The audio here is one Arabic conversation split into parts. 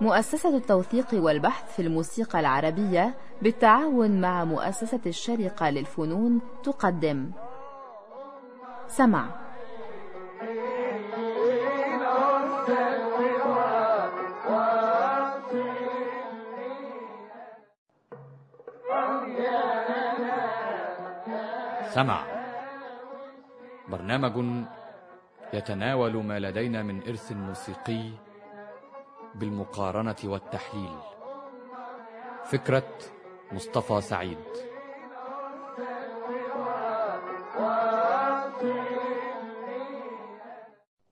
مؤسسة التوثيق والبحث في الموسيقى العربية بالتعاون مع مؤسسة الشرقة للفنون تقدم. سمع. سمع. برنامج يتناول ما لدينا من إرث موسيقي بالمقارنة والتحليل. فكرة مصطفى سعيد.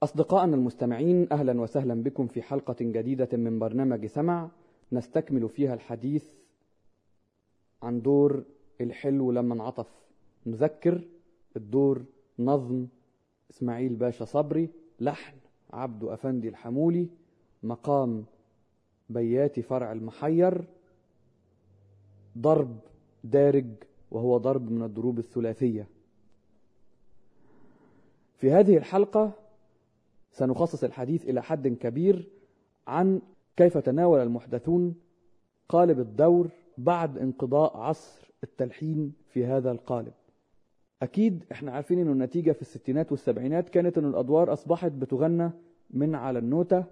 أصدقائنا المستمعين أهلا وسهلا بكم في حلقة جديدة من برنامج سمع. نستكمل فيها الحديث عن دور الحلو لما انعطف. نذكر الدور نظم إسماعيل باشا صبري لحن عبدو أفندي الحمولي مقام بياتي فرع المحير ضرب دارج وهو ضرب من الضروب الثلاثية. في هذه الحلقة سنخصص الحديث إلى حد كبير عن كيف تناول المحدثون قالب الدور بعد انقضاء عصر التلحين في هذا القالب. أكيد إحنا عارفين أن النتيجة في الستينات والسبعينات كانت أن الأدوار أصبحت بتغنى من على النوتة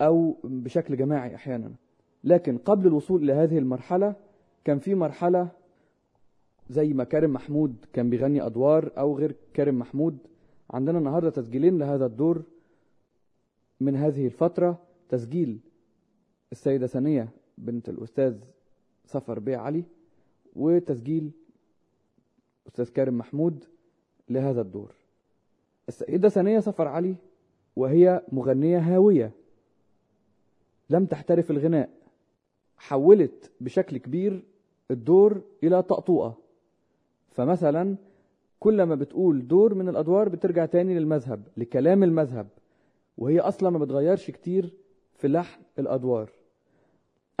أو بشكل جماعي أحيانا. لكن قبل الوصول إلى هذه المرحلة كان في مرحلة زي ما كارم محمود كان بيغني أدوار أو غير كارم محمود. عندنا النهاردة تسجيلين لهذا الدور من هذه الفترة. تسجيل السيدة سنية بنت الأستاذ صفر بيه علي وتسجيل أستاذ كارم محمود لهذا الدور. السيدة سنية صفر علي وهي مغنية هاوية. لم تحترف الغناء. حولت بشكل كبير الدور إلى طقطوقة. فمثلا كل ما بتقول دور من الأدوار بترجع تاني للمذهب لكلام المذهب. وهي أصلا ما بتغيرش كتير في لحن الأدوار.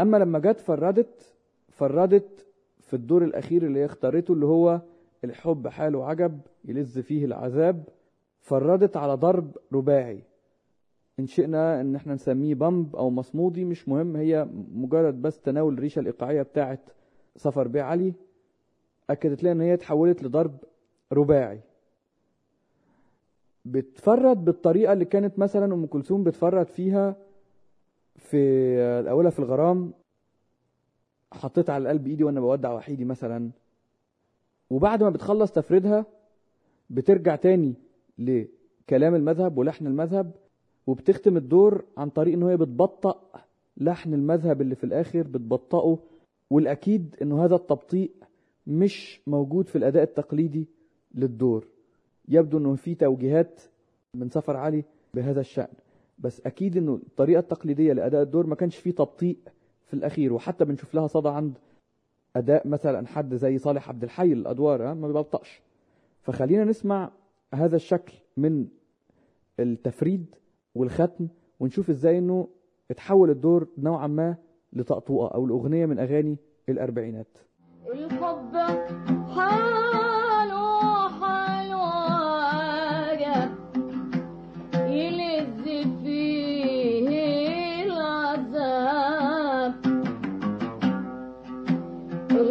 أما لما جت فردت فردت في الدور الأخير اللي هي اختارته اللي هو الحب حاله عجب يلذ فيه العذاب. فردت على ضرب رباعي. إن شئنا إن إحنا نسميه بامب أو مصمودي مش مهم هي مجرد بس تناول الريشة الإيقاعية بتاعه صفر بيه علي. أكدت لنا إن هي اتحولت لضرب رباعي. بتفرد بالطريقة اللي كانت مثلا أم كلثوم بتفرد فيها في الأولى في الغرام. حطيت على القلب إيدي وأنا بودع وحيدي مثلا. وبعد ما بتخلص تفريدها بترجع تاني لكلام المذهب ولحن المذهب وبتختم الدور عن طريق إن هي بتبطأ لحن المذهب اللي في الآخر بتبطئه والأكيد انه هذا التبطيء مش موجود في الأداء التقليدي للدور. يبدو إنه في توجيهات من سفر علي بهذا الشأن. بس أكيد إنه الطريقة التقليدية لأداء الدور ما كانش فيه تبطيء في الأخير وحتى بنشوف لها صدى عند أداء مثلا حد زي صالح عبد الحي الأدوار ما بيبطأش فخلينا نسمع هذا الشكل من التفريد والختم ونشوف إزاي إنه اتحول الدور نوعا ما لطقطوقه أو لأغنية من أغاني الأربعينات. الحب حاله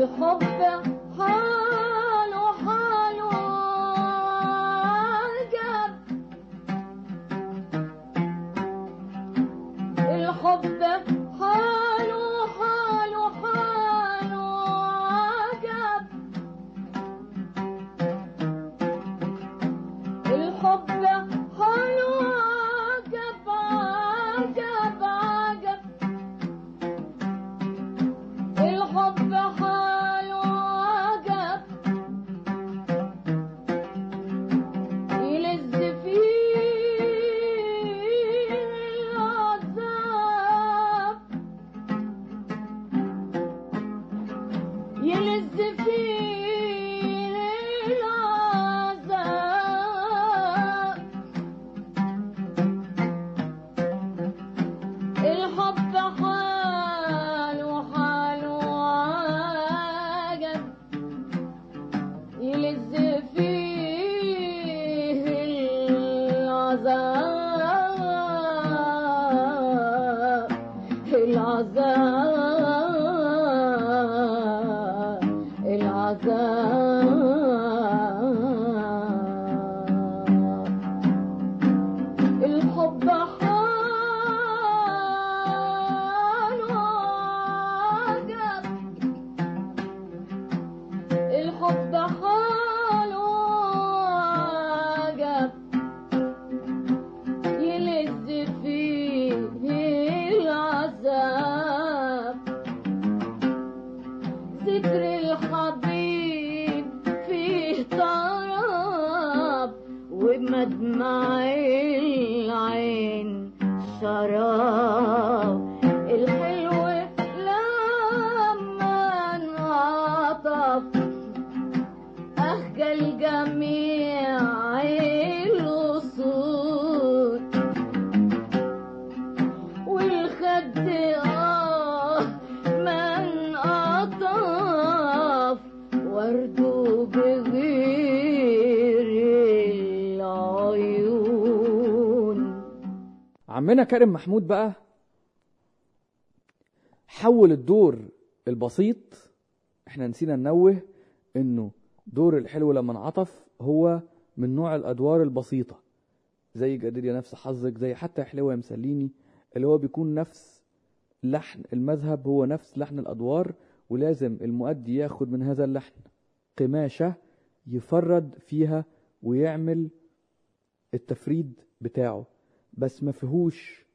الحب حاله كريم محمود بقى حول الدور البسيط. إحنا نسينا ننوه انه دور الحلو لما انعطف هو من نوع الادوار البسيطة زي جدير يا نفس حظك زي حتى حلوة يا مسليني اللي هو بيكون نفس لحن المذهب هو نفس لحن الادوار ولازم المؤدي ياخد من هذا اللحن قماشة يفرد فيها ويعمل التفريد بتاعه. بس ما فيهوش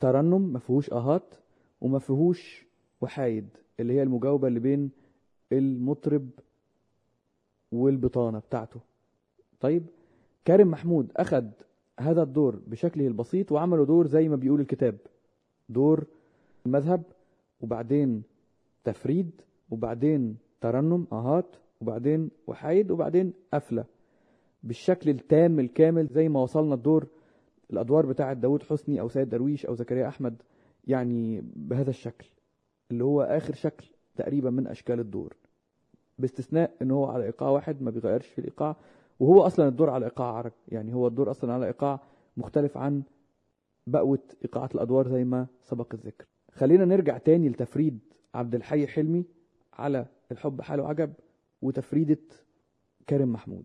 ترنم ما فيهوش اهات وما فيهوش وحايد اللي هي المجاوبة اللي بين المطرب والبطانة بتاعته. طيب كريم محمود اخد هذا الدور بشكله البسيط وعمله دور زي ما بيقول الكتاب دور مذهب وبعدين تفريد وبعدين ترنم اهات وبعدين وحايد وبعدين قفلة بالشكل التام الكامل زي ما وصلنا الدور الأدوار بتاعة داود حسني أو سيد درويش أو زكريا أحمد يعني بهذا الشكل اللي هو آخر شكل تقريبا من أشكال الدور باستثناء إن هو على إيقاع واحد ما بيغيرش في الإيقاع وهو أصلا الدور على إيقاع عرب يعني هو الدور أصلا على إيقاع مختلف عن بقوة إيقاعات الأدوار زي ما سبق الذكر. خلينا نرجع تاني لتفريد عبد الحي حلمي على الحب حاله عجب وتفريدة كريم محمود.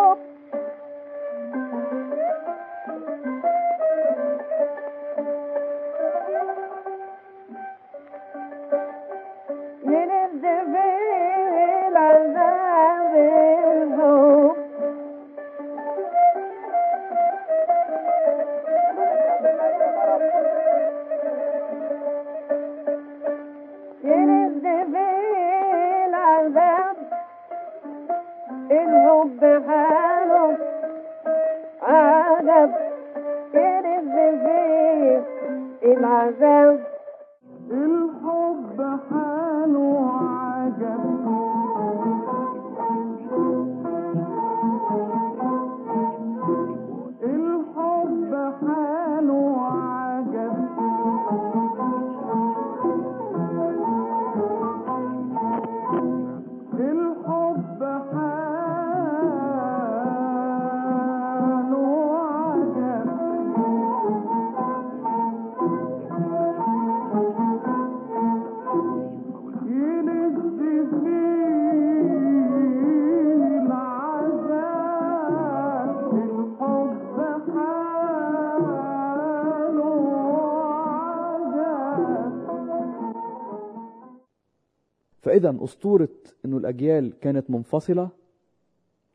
فاذا أسطورة إنه الأجيال كانت منفصلة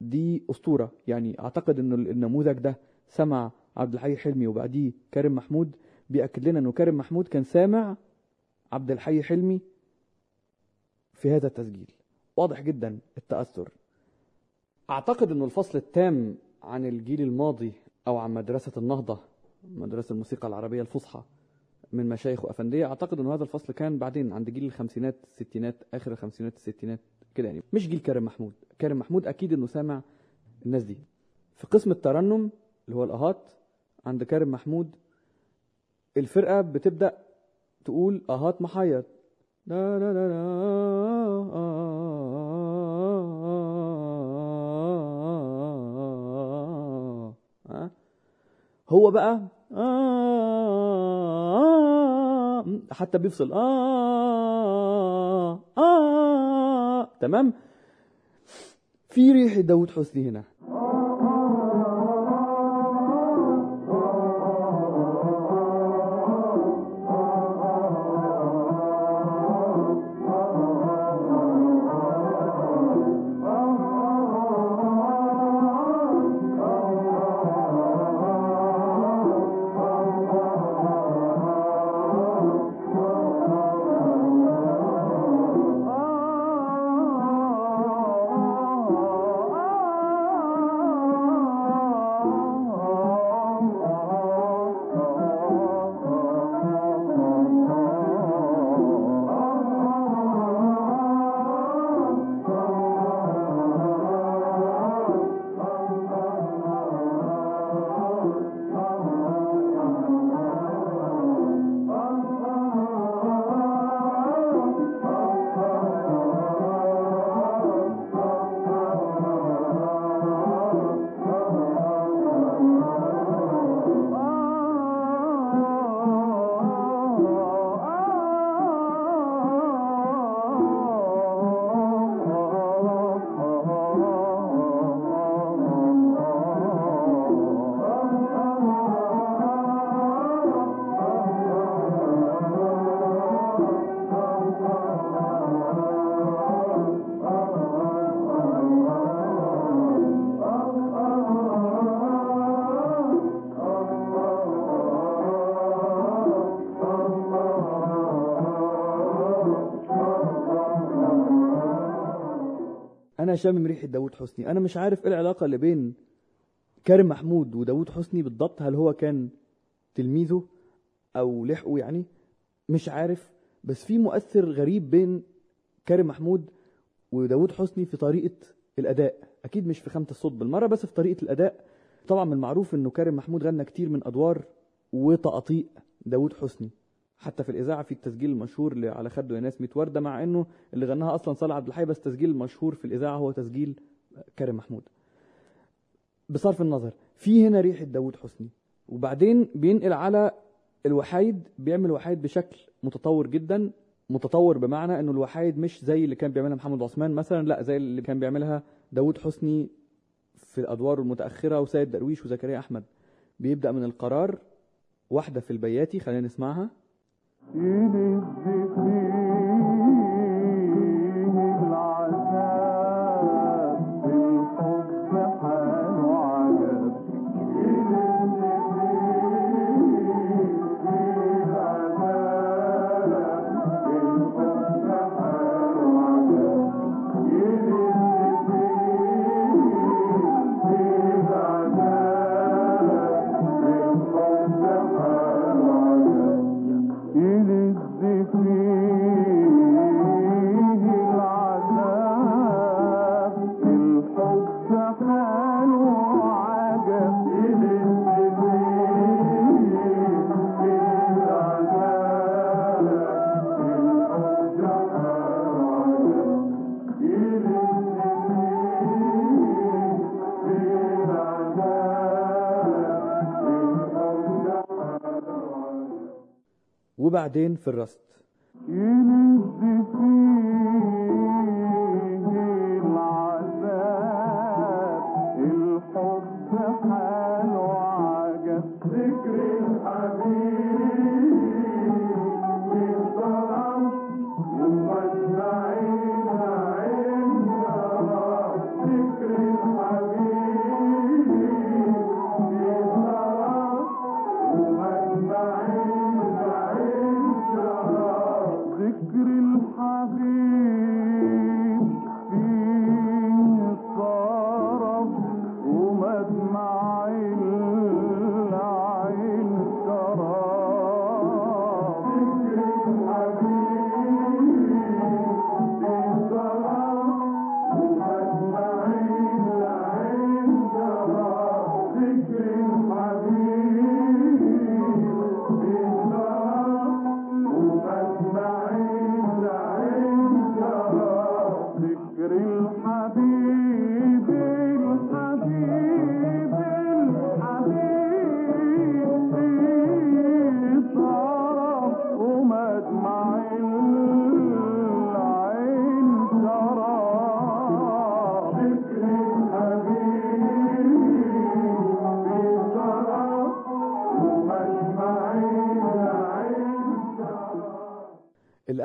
دي أسطورة. يعني أعتقد إنه النموذج ده سمع عبد الحي حلمي وبعديه كريم محمود بيأكد لنا إنه كريم محمود كان سامع عبد الحي حلمي في هذا التسجيل. واضح جدا التأثر. أعتقد إنه الفصل التام عن الجيل الماضي أو عن مدرسة النهضة مدرسة الموسيقى العربية الفصحى من مشايخ وافنديه اعتقد انه هذا الفصل كان بعدين عند جيل الخمسينات الستينات اخر الخمسينات الستينات كده يعني مش جيل كريم محمود كريم محمود أكيد انه سامع الناس دي في قسم الترنم اللي هو الاهات عند كريم محمود الفرقه بتبدا تقول اهات محير لا لا لا لا؟ هو بقى آه حتى بيفصل. آه آه تمام؟ في ريحة داود حسني هنا. شامم ريحه داوود حسني. أنا مش عارف إيه العلاقة اللي بين كريم محمود وداوود حسني بالضبط هل هو كان تلميذه أو لحقه يعني؟ مش عارف. بس في مؤثر غريب بين كريم محمود وداوود حسني في طريقة الأداء. أكيد مش في خامة الصوت بالمرة بس في طريقة الأداء. طبعا من المعروف إنه كريم محمود غنى كتير من أدوار وتقاطيع داوود حسني. حتى في الإذاعة في التسجيل المشهور على خده يا ناس 100 وردة مع إنه اللي غناها أصلا صالح عبد الحي بس التسجيل المشهور في الإذاعة هو تسجيل كريم محمود. بصرف النظر في هنا ريحة داوود حسني. وبعدين بينقل على الوحايد بيعمل وحايد بشكل متطور جدا. متطور بمعنى إنه الوحايد مش زي اللي كان بيعملها محمد عثمان مثلا لا زي اللي كان بيعملها داوود حسني في الأدوار المتأخرة وسيد درويش وزكريا أحمد. بيبدأ من القرار واحدة في البياتي خلينا نسمعها. يلز فيه وبعدين في الرست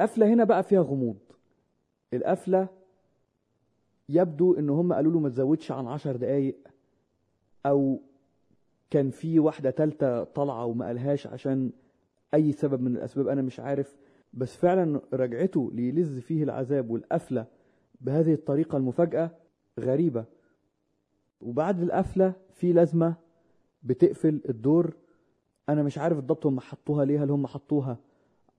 القفله هنا بقى فيها غموض. القفله يبدو إن هم قالوا له ما تزودش عن عشر دقايق أو كان في واحدة تالتة طالعة وما قالهاش عشان أي سبب من الأسباب أنا مش عارف. بس فعلا رجعته ليلز فيه العذاب والقفله بهذه الطريقة المفاجأة غريبة. وبعد القفله في لازمة بتقفل الدور. أنا مش عارف بالضبط هم حطوها ليه هل هم حطوها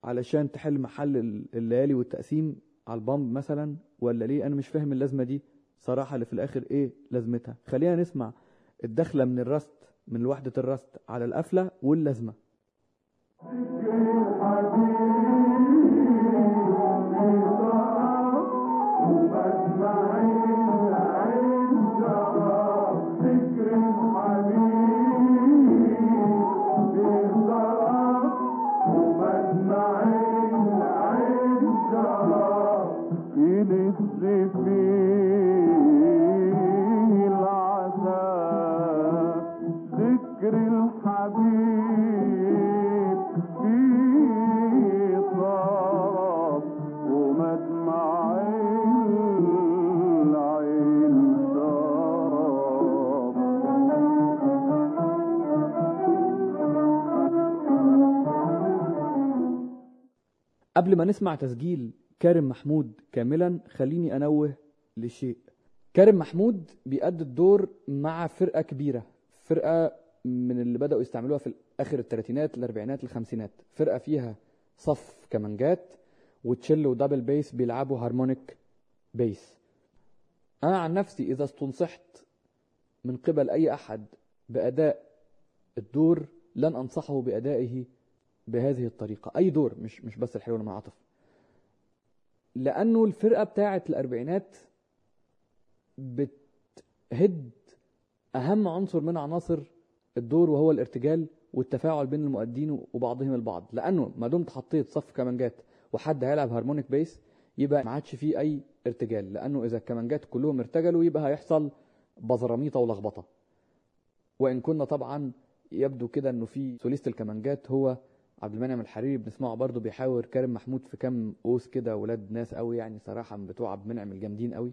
علشان تحل محل ال- الليالي والتقسيم على البامب مثلا ولا ليه؟ أنا مش فاهم اللازمة دي. صراحة اللي في الآخر إيه لازمتها؟ خلينا نسمع الدخلة من الرست من وحدة الرست على القفلة واللازمة. Filistifim قبل ما نسمع تسجيل كارم محمود كاملا خليني أنوه لشيء. كارم محمود بيأدي الدور مع فرقة كبيرة فرقة من اللي بدأوا يستعملوها في آخر الثلاثينات الأربعينات الخمسينات. فرقة فيها صف كمانجات وتشيلو و double bass بيلعبوا harmonic bass. أنا عن نفسي إذا استنصحت من قبل أي أحد بأداء الدور لن أنصحه بأدائه بهذه الطريقة. أي دور مش مش بس الحلو عاطف. لأنه الفرقة بتاعت الأربعينات بتهد أهم عنصر من عناصر الدور وهو الارتجال والتفاعل بين المؤدين وبعضهم البعض. لأنه ما دمت حطيت صف كمانجات وحد هيلعب harmonic bass يبقى ما عادش فيه أي ارتجال. لأنه إذا الكمانجات كلهم ارتجلوا يبقى هيحصل بزراميطة ولخبطة. وإن كنا طبعا يبدو كده إنه في سوليست الكمانجات هو عبد المنعم الحريري بنسمعه برضه بيحاور كريم محمود في كام قوس كده ولاد ناس قوي يعني صراحة من بتوع عبد المنعم الجامدين قوي.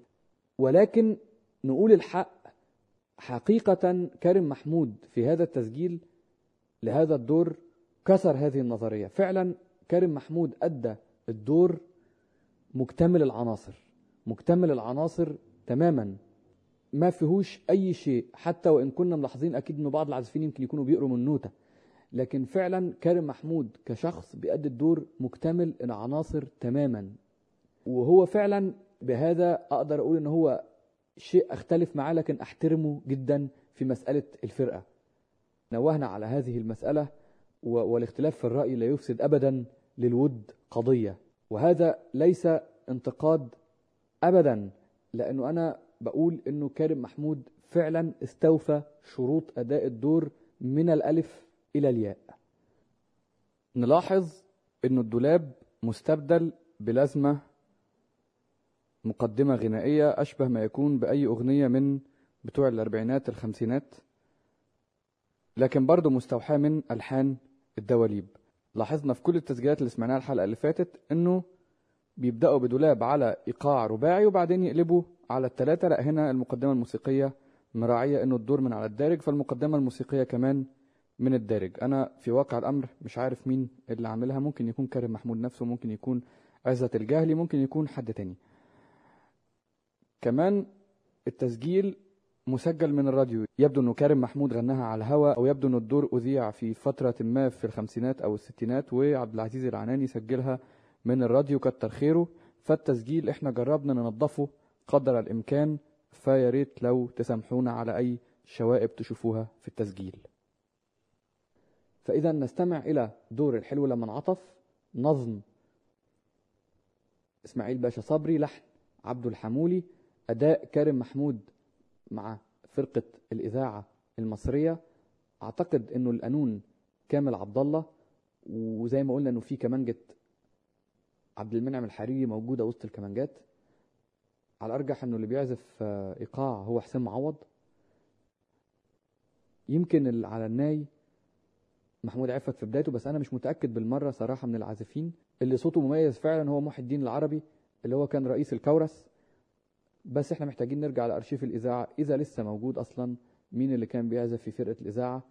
ولكن نقول الحق حقيقة كريم محمود في هذا التسجيل لهذا الدور كسر هذه النظرية. فعلا كريم محمود أدى الدور مكتمل العناصر مكتمل العناصر تماما. ما فيهوش أي شيء حتى وإن كنا ملاحظين أكيد إنه بعض العازفين يمكن يكونوا بيقروا من نوتة. لكن فعلا كريم محمود كشخص بيأدي الدور مكتمل العناصر تماما. وهو فعلا بهذا أقدر أقول إن هو شيء أختلف معاه لكن أحترمه جدا في مسألة الفرقة. نوهنا على هذه المسألة و- والاختلاف في الرأي لا يفسد أبدا للود قضية. وهذا ليس انتقاد أبدا لأنه أنا بقول أنه كريم محمود فعلا استوفى شروط أداء الدور من الألف إلى الياء. نلاحظ أنه الدولاب مستبدل بلازمة مقدمة غنائية أشبه ما يكون بأي أغنية من بتوع الأربعينات الخمسينات لكن برضه مستوحاة من ألحان الدواليب. لاحظنا في كل التسجيلات اللي سمعناها الحلقة اللي فاتت إنه بيبدأوا بدولاب على إيقاع رباعي وبعدين يقلبوا على التلاتة. لا هنا المقدمة الموسيقية مراعية إنه الدور من على الدارج فالمقدمة الموسيقية كمان من الدارج. أنا في واقع الأمر مش عارف مين اللي عاملها. ممكن يكون كريم محمود نفسه ممكن يكون عزت الجهلي ممكن يكون حد تاني. كمان التسجيل مسجل من الراديو. يبدو إنه كريم محمود غناها على الهواء أو يبدو إنه الدور أذيع في فترة ما في الخمسينات أو الستينات وعبد العزيز العناني سجلها من الراديو كتر خيره. فالتسجيل إحنا جربنا ننظفه قدر الإمكان فيا ريت لو تسامحونا على أي شوائب تشوفوها في التسجيل. فإذا نستمع إلى دور الحلو لما انعطف نظم إسماعيل باشا صبري لحن عبد الحمولي أداء كريم محمود مع فرقة الإذاعة المصرية. أعتقد إنه القانون كامل عبد الله وزي ما قلنا إنه في كمانجة عبد المنعم الحريري موجودة وسط الكمانجات. على الأرجح إنه اللي بيعزف آه، إيقاع هو حسين معوض. يمكن على الناي محمود عفت في بدايته بس أنا مش متأكد بالمرة صراحة من العازفين. اللي صوته مميز فعلا هو محي الدين العربي اللي هو كان رئيس الكورس. بس إحنا محتاجين نرجع لأرشيف الإذاعة. إذا لسه موجود أصلا مين اللي كان بيعزف في فرقة الإذاعة؟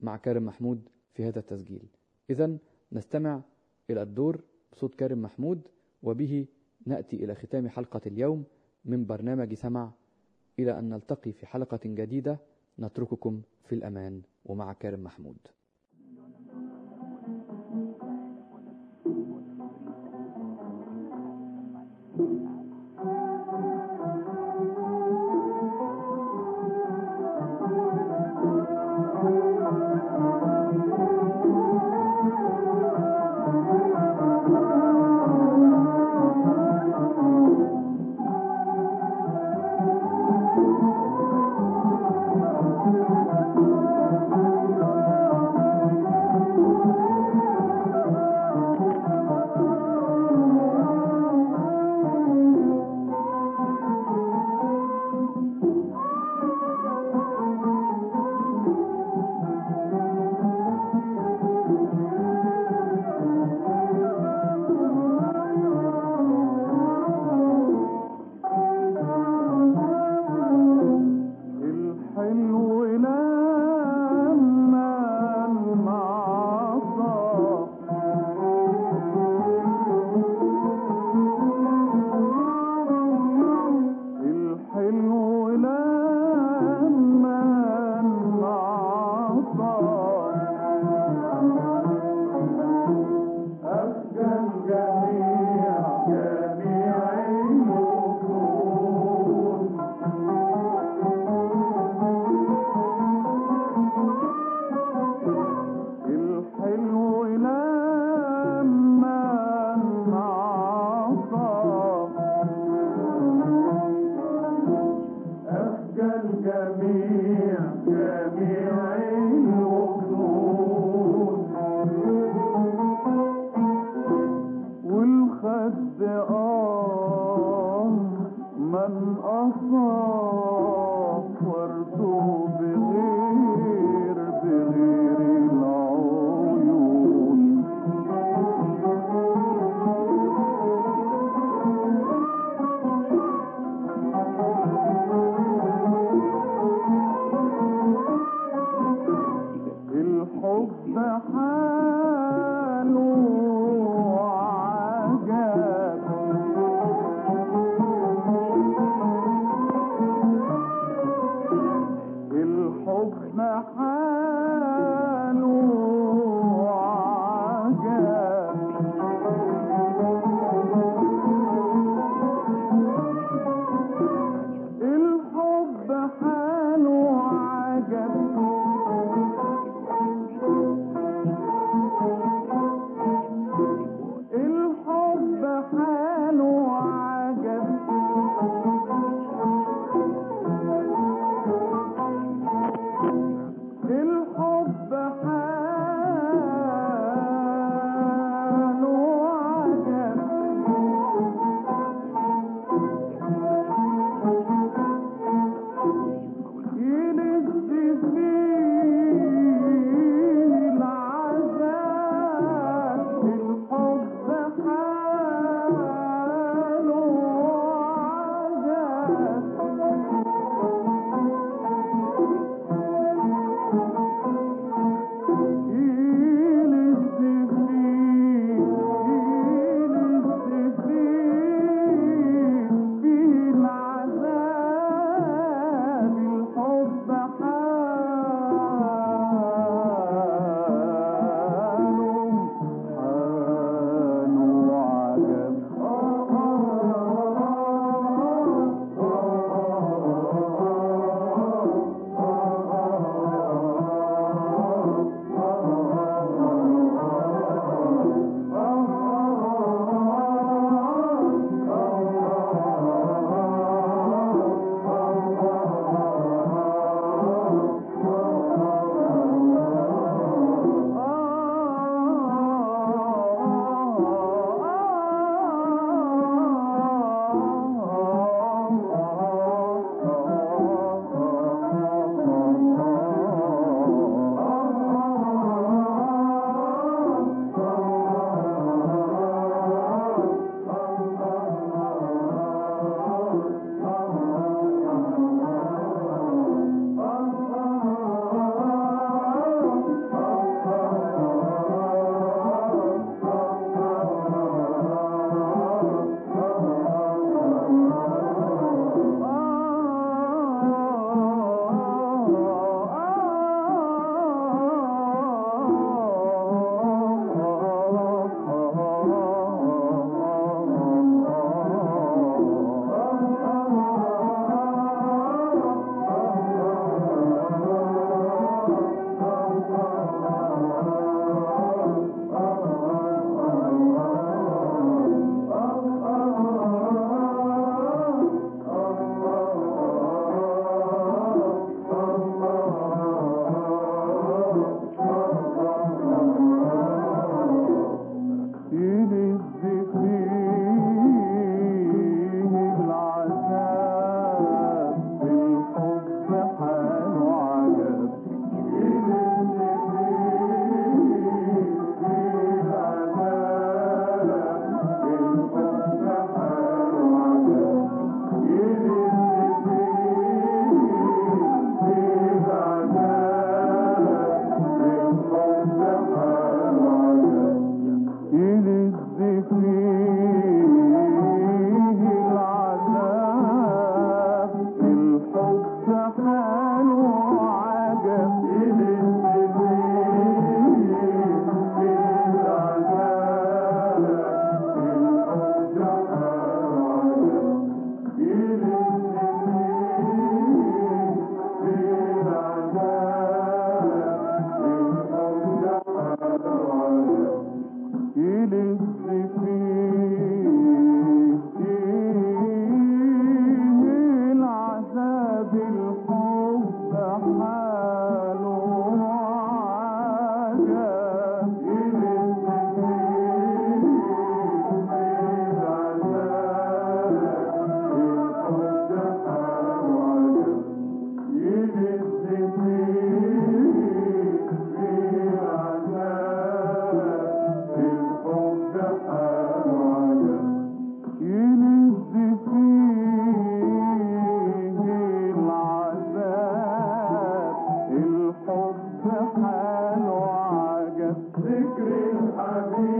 مع كريم محمود في هذا التسجيل. اذا نستمع إلى الدور بصوت كريم محمود وبه نأتي إلى ختام حلقة اليوم من برنامج سمع إلى أن نلتقي في حلقة جديدة نترككم في الأمان. ومع كريم محمود. Aziz.